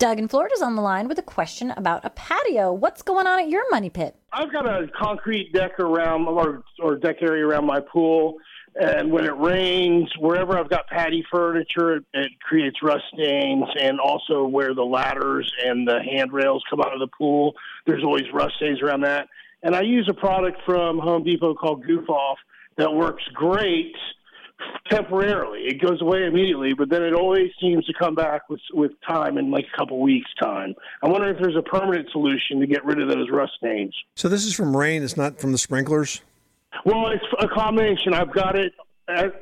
Doug in Florida's on the line with a question about a patio. What's going on at your money pit? I've got a concrete deck around or, or deck area around my pool. And when it rains, wherever I've got patty furniture, it, it creates rust stains. And also where the ladders and the handrails come out of the pool, there's always rust stains around that. And I use a product from Home Depot called Goof Off that works great temporarily. It goes away immediately, but then it always seems to come back with with time in like a couple weeks time. I wonder if there's a permanent solution to get rid of those rust stains. So this is from rain. It's not from the sprinklers. Well, it's a combination. I've got it at,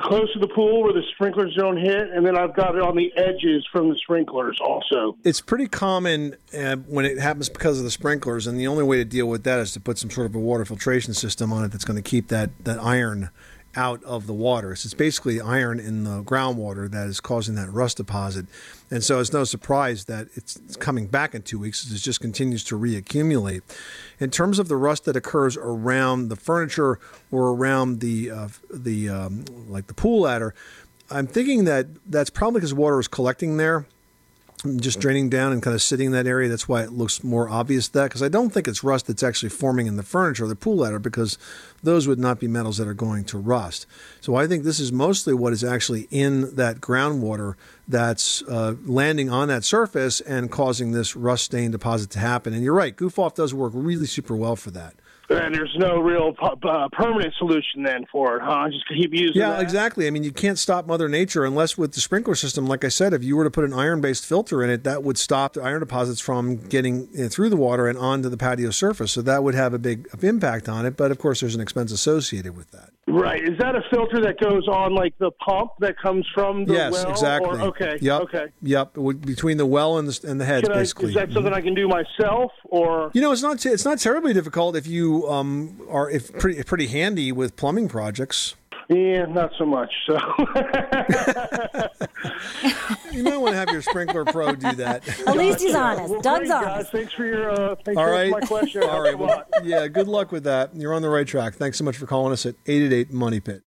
close to the pool where the sprinklers don't hit, and then I've got it on the edges from the sprinklers also. It's pretty common uh, when it happens because of the sprinklers, and the only way to deal with that is to put some sort of a water filtration system on it that's going to keep that, that iron out of the water. So it's basically iron in the groundwater that is causing that rust deposit. And so it's no surprise that it's, it's coming back in two weeks. It just continues to reaccumulate. In terms of the rust that occurs around the furniture or around the uh, the um, like the pool ladder, I'm thinking that that's probably because water is collecting there just draining down and kind of sitting in that area. That's why it looks more obvious that because I don't think it's rust that's actually forming in the furniture or the pool ladder because those would not be metals that are going to rust. So I think this is mostly what is actually in that groundwater that's uh, landing on that surface and causing this rust stain deposit to happen. And you're right, Goof Off does work really super well for that. And there's no real uh, permanent solution then for it, huh? Just keep using. Yeah, that? exactly. I mean, you can't stop Mother Nature unless with the sprinkler system, like I said, if you were to put an iron-based filter in it, that would stop the iron deposits from getting through the water and onto the patio surface. So that would have a big impact on it. But of course, there's an expense associated with that. Right. Is that a filter that goes on like the pump that comes from the yes, well? exactly. Or, okay. Yep. Okay. Yep. Between the well and the, and the heads, I, basically. Is that something I can do myself, or you know, it's not it's not terribly difficult if you um, are if pretty pretty handy with plumbing projects. Yeah, not so much. So you might want to have your sprinkler pro do that. At least he's honest. well, Doug's great, honest. Guys. Thanks for your uh, thanks All for my question. All right. Well, yeah. Good luck with that. You're on the right track. Thanks so much for calling us at eight eight eight Money Pit.